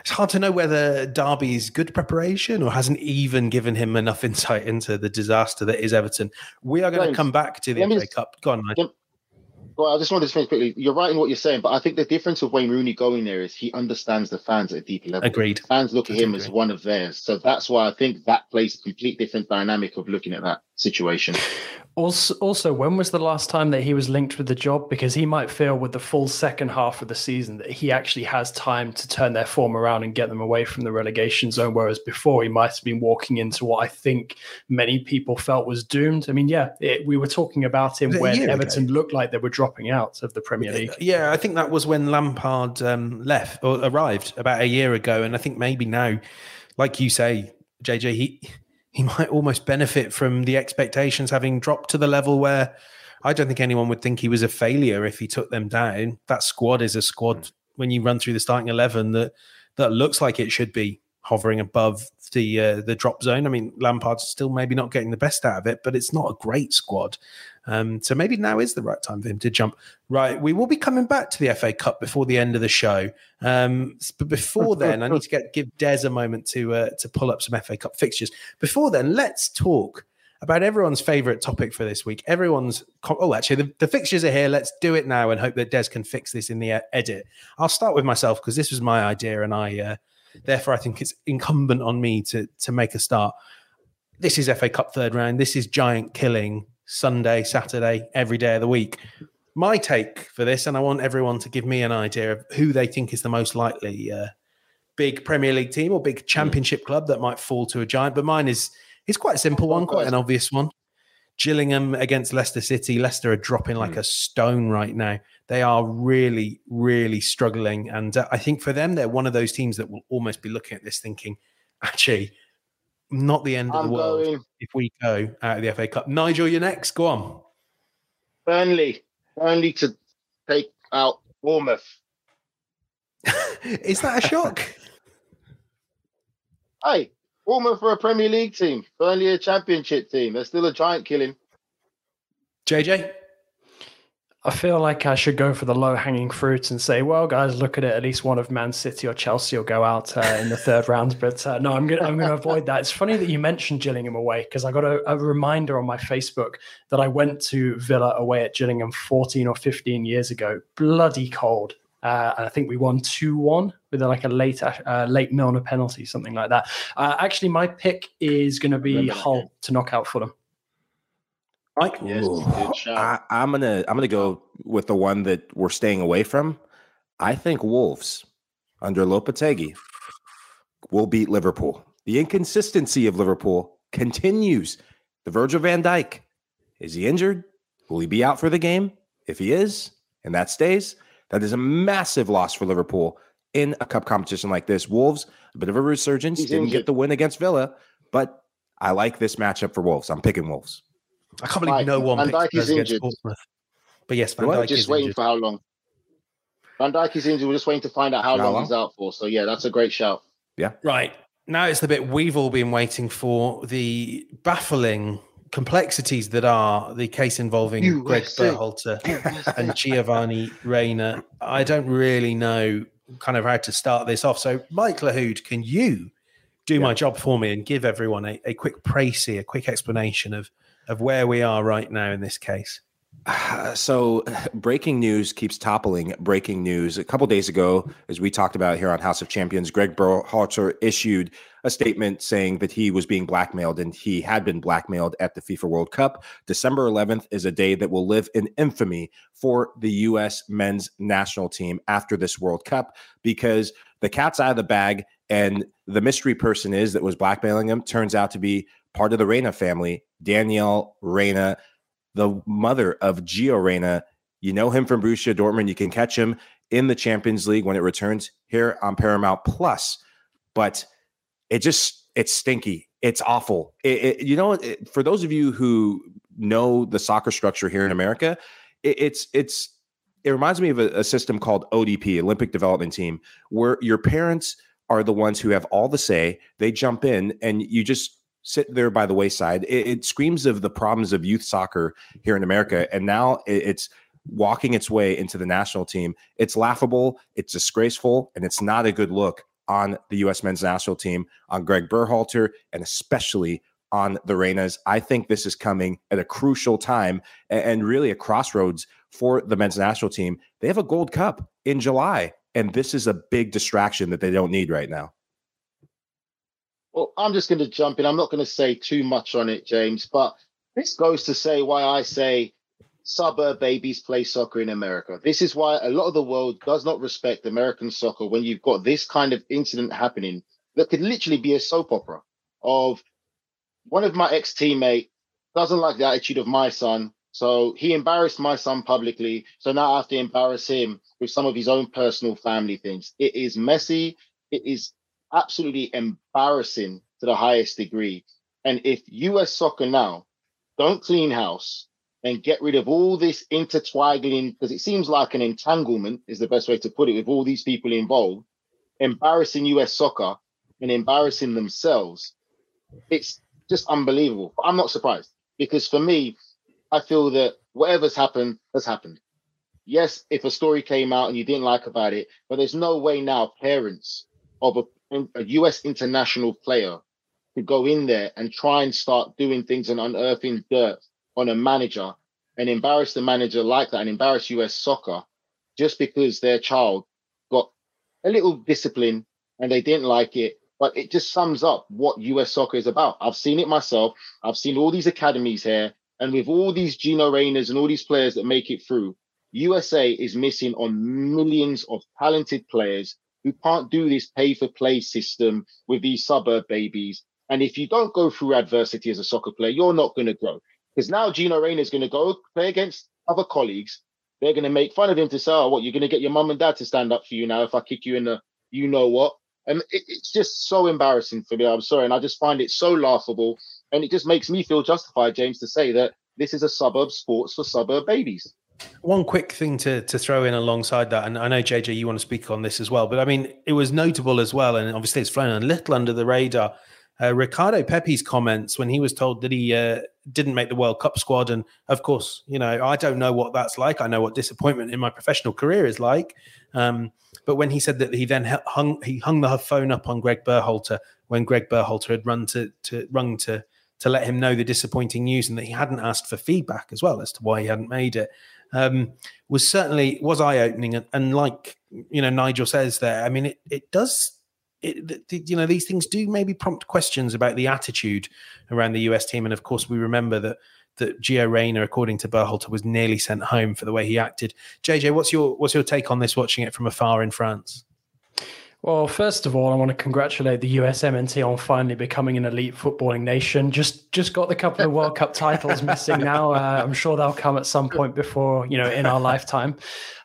it's hard to know whether Derby's good preparation or hasn't even given him enough insight into the disaster that is Everton. We are going to come back to the FA Cup. Go on, Mike. Well, I just wanted to finish quickly. You're right in what you're saying, but I think the difference of Wayne Rooney going there is he understands the fans at a deeper level. Agreed. Fans look at him as one of theirs, so that's why I think that plays a complete different dynamic of looking at that situation. Also, also, when was the last time that he was linked with the job? Because he might feel with the full second half of the season that he actually has time to turn their form around and get them away from the relegation zone. Whereas before, he might have been walking into what I think many people felt was doomed. I mean, yeah, it, we were talking about him when Everton ago? looked like they were dropping out of the Premier League. Yeah, I think that was when Lampard um, left or arrived about a year ago, and I think maybe now, like you say, JJ, he he might almost benefit from the expectations having dropped to the level where I don't think anyone would think he was a failure if he took them down. That squad is a squad mm. when you run through the starting eleven that that looks like it should be hovering above the uh, the drop zone. I mean, Lampard's still maybe not getting the best out of it, but it's not a great squad. Um, so maybe now is the right time for him to jump. Right, we will be coming back to the FA Cup before the end of the show. Um, but before then, I need to get give Des a moment to uh, to pull up some FA Cup fixtures. Before then, let's talk about everyone's favorite topic for this week. Everyone's oh, actually, the, the fixtures are here. Let's do it now and hope that Des can fix this in the edit. I'll start with myself because this was my idea, and I uh, therefore I think it's incumbent on me to to make a start. This is FA Cup third round. This is giant killing Sunday, Saturday, every day of the week. My take for this, and I want everyone to give me an idea of who they think is the most likely uh, big Premier League team or big Championship club that might fall to a giant. But mine is is quite a simple one, quite an obvious one. Gillingham against Leicester City. Leicester are dropping like a stone right now. They are really, really struggling, and uh, I think for them, they're one of those teams that will almost be looking at this thinking, actually, not the end of I'm the world going. if we go out of the FA Cup. Nigel, you're next. Go on. Burnley. Burnley to take out Bournemouth. Is that a shock? Hey, Bournemouth for a Premier League team, Burnley a Championship team. They're still a giant killing. JJ? I feel like I should go for the low hanging fruits and say, well, guys, look at it. At least one of Man City or Chelsea will go out uh, in the third round. But uh, no, I'm going I'm to avoid that. It's funny that you mentioned Gillingham away because I got a, a, reminder on my Facebook that I went to Villa away at Gillingham 14 or 15 years ago. Bloody cold. Uh, and I think we won 2 1 with like a late uh, late Milner penalty, something like that. Uh, actually, my pick is going to be Hull to knock out Fulham. Mike, yes, I, I'm gonna I'm gonna go with the one that we're staying away from. I think Wolves under Lopetegui will beat Liverpool. The inconsistency of Liverpool continues. The Virgil van Dijk, is he injured? Will he be out for the game? If he is, and that stays, that is a massive loss for Liverpool in a cup competition like this. Wolves, a bit of a resurgence, He's didn't injured. get the win against Villa, but I like this matchup for Wolves. I'm picking Wolves. I can't believe no one Van Dijk is injured. Portsmouth. But yes, Van Dijk just is waiting injured. for how long? Van Dijk is injured. We're just waiting to find out how, how long, long he's out for. So yeah, that's a great shout. Yeah. Right. Now it's the bit we've all been waiting for the baffling complexities that are the case involving USA. Greg Berhalter and Giovanni Reyna. I don't really know kind of how to start this off. So, Mike Lahoud, can you do yeah. my job for me and give everyone a, a quick précis, a quick explanation of of where we are right now in this case? so breaking news keeps toppling breaking news a couple days ago as we talked about here on house of champions greg berhalter issued a statement saying that he was being blackmailed and he had been blackmailed at the fifa world cup december 11th is a day that will live in infamy for the us men's national team after this world cup because the cat's out of the bag and the mystery person is that was blackmailing him turns out to be part of the Reyna family, Danielle Reyna, the mother of Gio Reyna. You know him from Borussia Dortmund. You can catch him in the Champions League when it returns here on Paramount Plus. But it just it's stinky. It's awful. It, it, you know, it, for those of you who know the soccer structure here in America, it's it's it reminds me of a, a system called ODP, Olympic Development Team, where your parents are the ones who have all the say. They jump in, and you just sit there by the wayside. It, it, screams of the problems of youth soccer here in America, and now it's walking its way into the national team. It's laughable, it's disgraceful, and it's not a good look on the U.S. men's national team, on Greg Berhalter, and especially on the Reynas. I think this is coming at a crucial time and really a crossroads for the men's national team. They have a Gold Cup in July, and this is a big distraction that they don't need right now. Well, I'm just going to jump in. I'm not going to say too much on it, James, but this goes to say why I say suburb babies play soccer in America. This is why a lot of the world does not respect American soccer when you've got this kind of incident happening that could literally be a soap opera of one of my ex teammate doesn't like the attitude of my son. So he embarrassed my son publicly. So now I have to embarrass him with some of his own personal family things. It is messy. It is absolutely embarrassing to the highest degree. And if US soccer now don't clean house and get rid of all this intertwining, because it seems like an entanglement is the best way to put it with all these people involved, embarrassing US soccer and embarrassing themselves, it's just unbelievable. I'm not surprised because for me, I feel that whatever's happened has happened. Yes, if a story came out and you didn't like about it, but there's no way now parents of a a US international player to go in there and try and start doing things and unearthing dirt on a manager and embarrass the manager like that and embarrass US soccer just because their child got a little discipline and they didn't like it. But it just sums up what US soccer is about. I've seen it myself. I've seen all these academies here. And with all these Gino Reynas and all these players that make it through, USA is missing on millions of talented players who can't do this pay for play system with these suburb babies. And if you don't go through adversity as a soccer player, you're not going to grow. Because now Gino Reyna is going to go play against other colleagues. They're going to make fun of him to say, oh, what, you're going to get your mum and dad to stand up for you now if I kick you in the you know what. And it, it's just so embarrassing for me. I'm sorry. And I just find it so laughable. And it just makes me feel justified, James, to say that this is a suburb sports for suburb babies. One quick thing to to throw in alongside that, and I know JJ, you want to speak on this as well, but I mean, it was notable as well, and obviously it's flown a little under the radar. Uh, Ricardo Pepi's comments when he was told that he uh, didn't make the World Cup squad, and of course, you know, I don't know what that's like. I know what disappointment in my professional career is like. Um, but when he said that he then hung he hung the phone up on Greg Berhalter when Greg Berhalter had run to to rung to to let him know the disappointing news and that he hadn't asked for feedback as well as to why he hadn't made it um, was certainly was eye opening. And, and, like you know, Nigel says there, I mean, it it does. It, you know, these things do maybe prompt questions about the attitude around the US team. And of course, we remember that that Gio Reyna, according to Berhalter, was nearly sent home for the way he acted. JJ, what's your what's your take on this? Watching it from afar in France. Well, first of all, I want to congratulate the USMNT on finally becoming an elite footballing nation. Just just got the couple of World Cup titles missing now. Uh, I'm sure they'll come at some point before you know in our lifetime.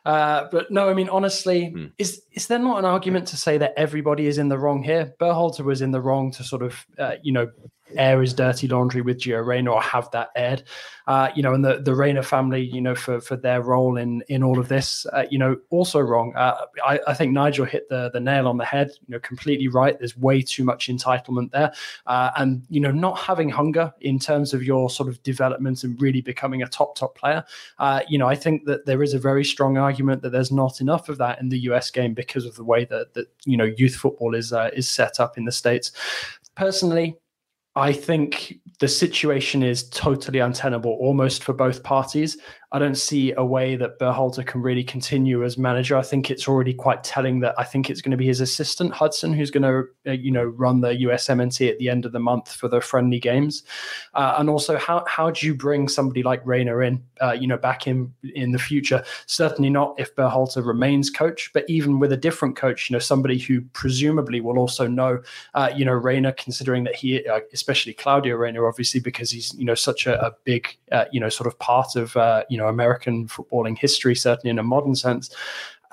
Uh, but no, I mean honestly, mm. is is there not an argument to say that everybody is in the wrong here? Berhalter was in the wrong to sort of uh, you know air his dirty laundry with Gio Reyna or have that aired. Uh, you know, and the the Reyna family, you know, for for their role in in all of this, uh, you know, also wrong. Uh, I, I think Nigel hit the the nail on the head. You know, completely right. There's way too much entitlement there, uh, and you know, not having hunger in terms of your sort of development and really becoming a top top player. Uh, you know, I think that there is a very strong argument that there's not enough of that in the US game because of the way that that you know youth football is uh, is set up in the states. Personally, I think the situation is totally untenable almost for both parties. I don't see a way that Berhalter can really continue as manager. I think it's already quite telling that I think it's going to be his assistant Hudson who's going to, uh, you know, run the USMNT at the end of the month for the friendly games. Uh, and also, how how do you bring somebody like Reyna in, uh, you know, back in in the future? Certainly not if Berhalter remains coach, but even with a different coach, you know, somebody who presumably will also know, uh, you know, Reyna, considering that he, uh, especially Claudio Reyna, obviously because he's you know such a, a big, uh, you know, sort of part of you know know American footballing history, certainly in a modern sense.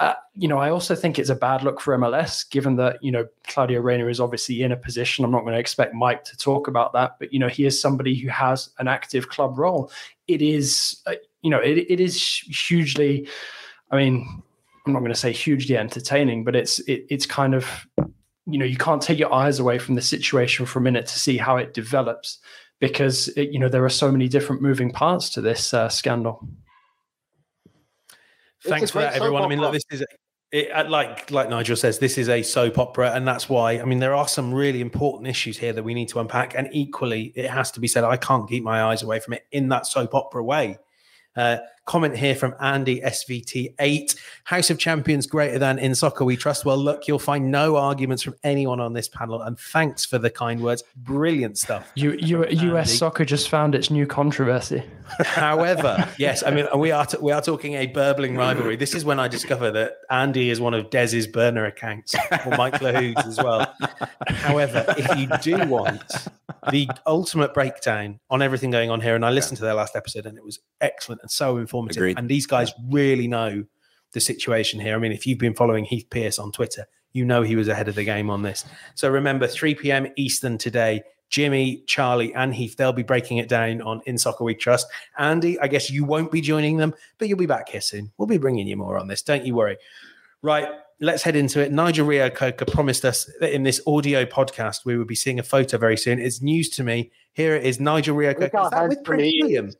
Uh, you know, I also think it's a bad look for MLS, given that you know Claudio Reyna is obviously in a position. I'm not going to expect Mike to talk about that, but you know, he is somebody who has an active club role. It is, uh, you know, it, it is hugely. I mean, I'm not going to say hugely entertaining, but it's it, it's kind of you know you can't take your eyes away from the situation for a minute to see how it develops because it, you know there are so many different moving parts to this uh, scandal. Thanks for that, everyone. I mean, look, this is it, like like Nigel says, this is a soap opera, and that's why. I mean, there are some really important issues here that we need to unpack, and equally, it has to be said, I can't keep my eyes away from it in that soap opera way. Uh, comment here from Andy SVT8. House of Champions greater than in soccer we trust. Well, look, you'll find no arguments from anyone on this panel. And thanks for the kind words. Brilliant stuff. You, you, US soccer just found its new controversy. However, yes, I mean we are t- we are talking a burbling rivalry. This is when I discover that Andy is one of Dez's burner accounts, or Mike Lahoud's as well. However, if you do want the ultimate breakdown on everything going on here, and I listened to their last episode and it was excellent and so informative. Agreed. And these guys really know the situation here. I mean, if you've been following Heath Pearce on Twitter, you know he was ahead of the game on this. So remember, 3 p.m. Eastern today. Jimmy, Charlie, and Heath, they'll be breaking it down on In Soccer We Trust. Andy, I guess you won't be joining them, but you'll be back here soon. We'll be bringing you more on this. Don't you worry. Right, let's head into it. Nigel Reo-Coker promised us that in this audio podcast we would be seeing a photo very soon. It's news to me. Here it is, Nigel Reo-Coker. Is that with Prince William?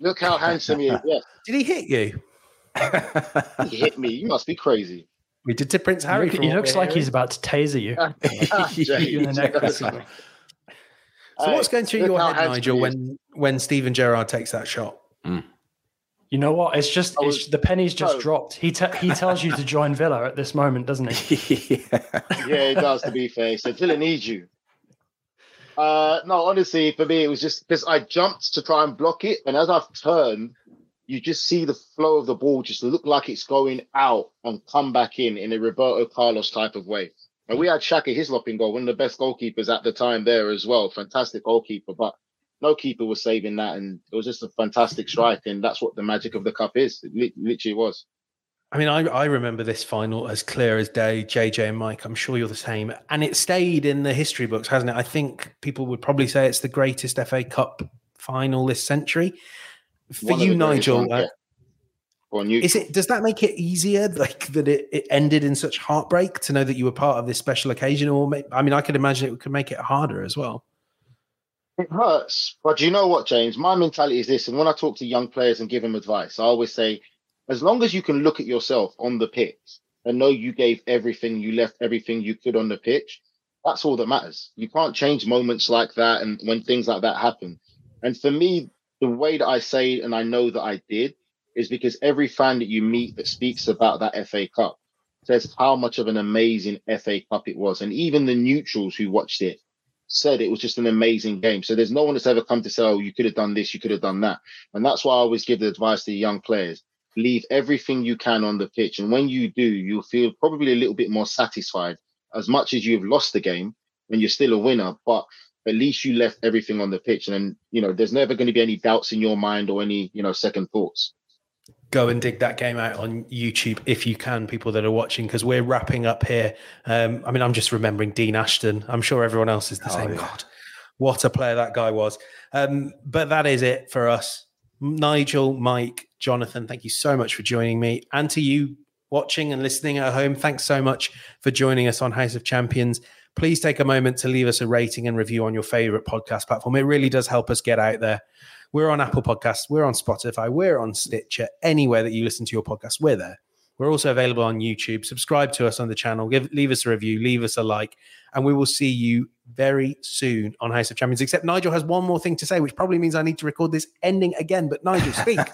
Look how handsome he is. Yes. Did he hit you? he hit me. You must be crazy. We did to Prince Harry. He, he looks like he's about to taser you. you in the neck so what's going through your head, Nigel, when when Steven Gerrard takes that shot? Mm. You know what? It's just was, it's, the penny's just no. dropped. He te- he tells you to join Villa at this moment, doesn't he? yeah. yeah, he does. To be fair, he said Villa needs you. Uh, no, honestly, for me, it was just because I jumped to try and block it, and as I've turned, you just see the flow of the ball just look like it's going out and come back in in a Roberto Carlos type of way. And we had Shaka Hislop in goal, one of the best goalkeepers at the time there as well. Fantastic goalkeeper, but no keeper was saving that, and it was just a fantastic strike, and that's what the magic of the cup is. It literally was. I mean, I, I remember this final as clear as day, JJ and Mike. I'm sure you're the same. And it stayed in the history books, hasn't it? I think people would probably say it's the greatest FA Cup final this century. For One you, Nigel, uh, or neutral. Is it? Does that make it easier, like that it, it ended in such heartbreak to know that you were part of this special occasion? Or I mean, I could imagine it could make it harder as well. It hurts, but you know what, James? My mentality is this, and when I talk to young players and give them advice, I always say, as long as you can look at yourself on the pitch and know you gave everything, you left everything you could on the pitch, that's all that matters. You can't change moments like that and when things like that happen. And for me, the way that I say and I know that I did is because every fan that you meet that speaks about that FA Cup says how much of an amazing FA Cup it was. And even the neutrals who watched it said it was just an amazing game. So there's no one that's ever come to say, oh, you could have done this, you could have done that. And that's why I always give the advice to young players leave everything you can on the pitch. And when you do, you'll feel probably a little bit more satisfied as much as you've lost the game when you're still a winner. But at least you left everything on the pitch. And then, you know, there's never going to be any doubts in your mind or any, you know, second thoughts. Go and dig that game out on YouTube if you can, people that are watching, because we're wrapping up here. Um, I mean, I'm just remembering Dean Ashton. I'm sure everyone else is the oh, same. Yeah. God, what a player that guy was. Um, but that is it for us. Nigel, Mike, Jonathan, thank you so much for joining me. And to you watching and listening at home, thanks so much for joining us on House of Champions please take a moment to leave us a rating and review on your favorite podcast platform. It really does help us get out there. We're on Apple Podcasts, we're on Spotify, we're on Stitcher, anywhere that you listen to your podcast, we're there. We're also available on YouTube. Subscribe to us on the channel, give, leave us a review, leave us a like, and we will see you very soon on House of Champions. Except Nigel has one more thing to say, which probably means I need to record this ending again. But Nigel, speak.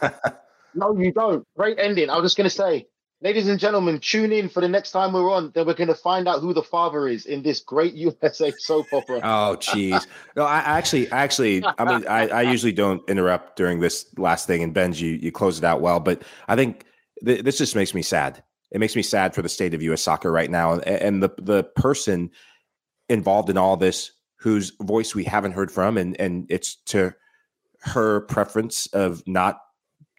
no, you don't. Great ending. I was just going to say, Ladies and gentlemen, tune in for the next time we're on. Then we're going to find out who the father is in this great USA soap opera. Oh, jeez. No, I actually, actually, I mean, I, I, usually don't interrupt during this last thing, and Benj, you you close it out well. But I think th- this just makes me sad. It makes me sad for the state of U.S. soccer right now, and, and the the person involved in all this, whose voice we haven't heard from, and and it's to her preference of not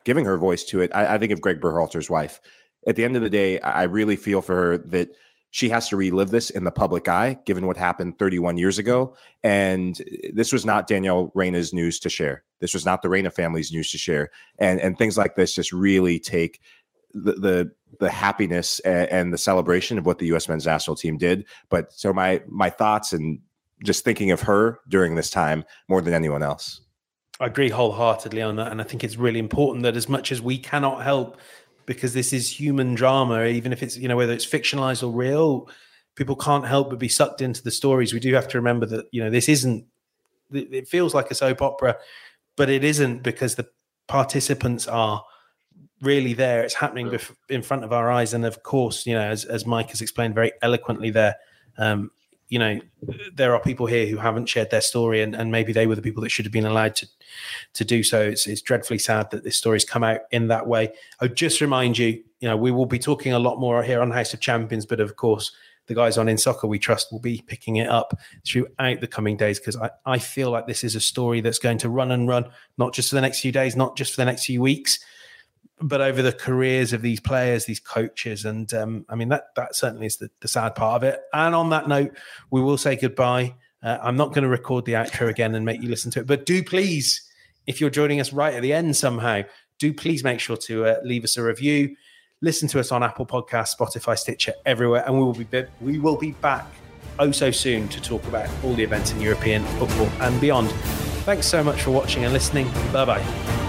giving her voice to it. I, I think of Greg Berhalter's wife at the end of the day, I really feel for her that she has to relive this in the public eye, given what happened 31 years ago. And this was not Danielle Reyna's news to share. This was not the Reyna family's news to share. And and things like this just really take the the, the happiness and, and the celebration of what the U.S. men's national team did. But so my my thoughts and just thinking of her during this time more than anyone else. I agree wholeheartedly on that. And I think it's really important that as much as we cannot help because this is human drama, even if it's, you know, whether it's fictionalized or real, people can't help but be sucked into the stories. We do have to remember that, you know, this isn't, it feels like a soap opera, but it isn't because the participants are really there. It's happening bef- in front of our eyes. And of course, you know, as, as Mike has explained very eloquently there, um, you know, there are people here who haven't shared their story, and, and maybe they were the people that should have been allowed to to do so. It's, it's dreadfully sad that this story's come out in that way. I just remind you, you know, we will be talking a lot more here on House of Champions, but of course, the guys on In Soccer We Trust will be picking it up throughout the coming days because I, I feel like this is a story that's going to run and run, not just for the next few days, not just for the next few weeks, but over the careers of these players, these coaches, and um, I mean that that certainly is the, the, sad part of it. And on that note, we will say goodbye. Uh, I'm not going to record the outro again and make you listen to it, but do please, if you're joining us right at the end somehow, do please make sure to uh, leave us a review. Listen to us on Apple Podcasts, Spotify, Stitcher, everywhere, and we will be we will be back oh so soon to talk about all the events in European football and beyond. Thanks so much for watching and listening. Bye bye.